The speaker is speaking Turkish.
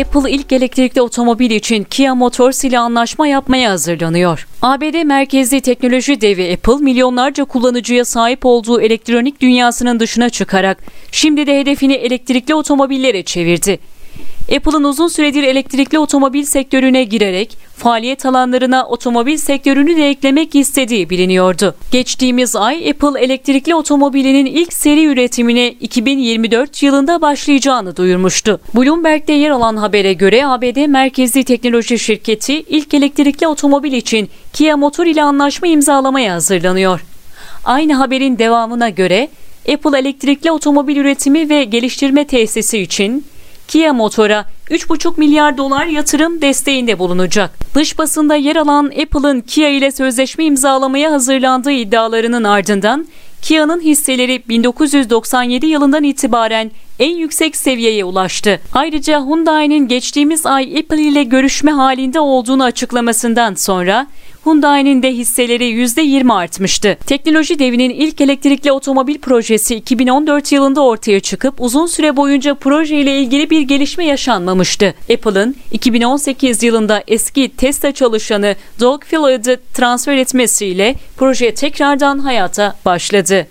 Apple ilk elektrikli otomobil için Kia Motors ile anlaşma yapmaya hazırlanıyor. ABD merkezli teknoloji devi Apple milyonlarca kullanıcıya sahip olduğu elektronik dünyasının dışına çıkarak şimdi de hedefini elektrikli otomobillere çevirdi. Apple'ın uzun süredir elektrikli otomobil sektörüne girerek faaliyet alanlarına otomobil sektörünü de eklemek istediği biliniyordu. Geçtiğimiz ay Apple elektrikli otomobilinin ilk seri üretimine 2024 yılında başlayacağını duyurmuştu. Bloomberg'de yer alan habere göre ABD merkezli teknoloji şirketi ilk elektrikli otomobil için Kia Motor ile anlaşma imzalamaya hazırlanıyor. Aynı haberin devamına göre Apple elektrikli otomobil üretimi ve geliştirme tesisi için Kia Motor'a 3,5 milyar dolar yatırım desteğinde bulunacak. Dış basında yer alan Apple'ın Kia ile sözleşme imzalamaya hazırlandığı iddialarının ardından Kia'nın hisseleri 1997 yılından itibaren en yüksek seviyeye ulaştı. Ayrıca Hyundai'nin geçtiğimiz ay Apple ile görüşme halinde olduğunu açıklamasından sonra Hyundai'nin de hisseleri %20 artmıştı. Teknoloji devinin ilk elektrikli otomobil projesi 2014 yılında ortaya çıkıp uzun süre boyunca proje ile ilgili bir gelişme yaşanmamıştı. Apple'ın 2018 yılında eski Tesla çalışanı Doug Phillids'ı transfer etmesiyle proje tekrardan hayata başladı.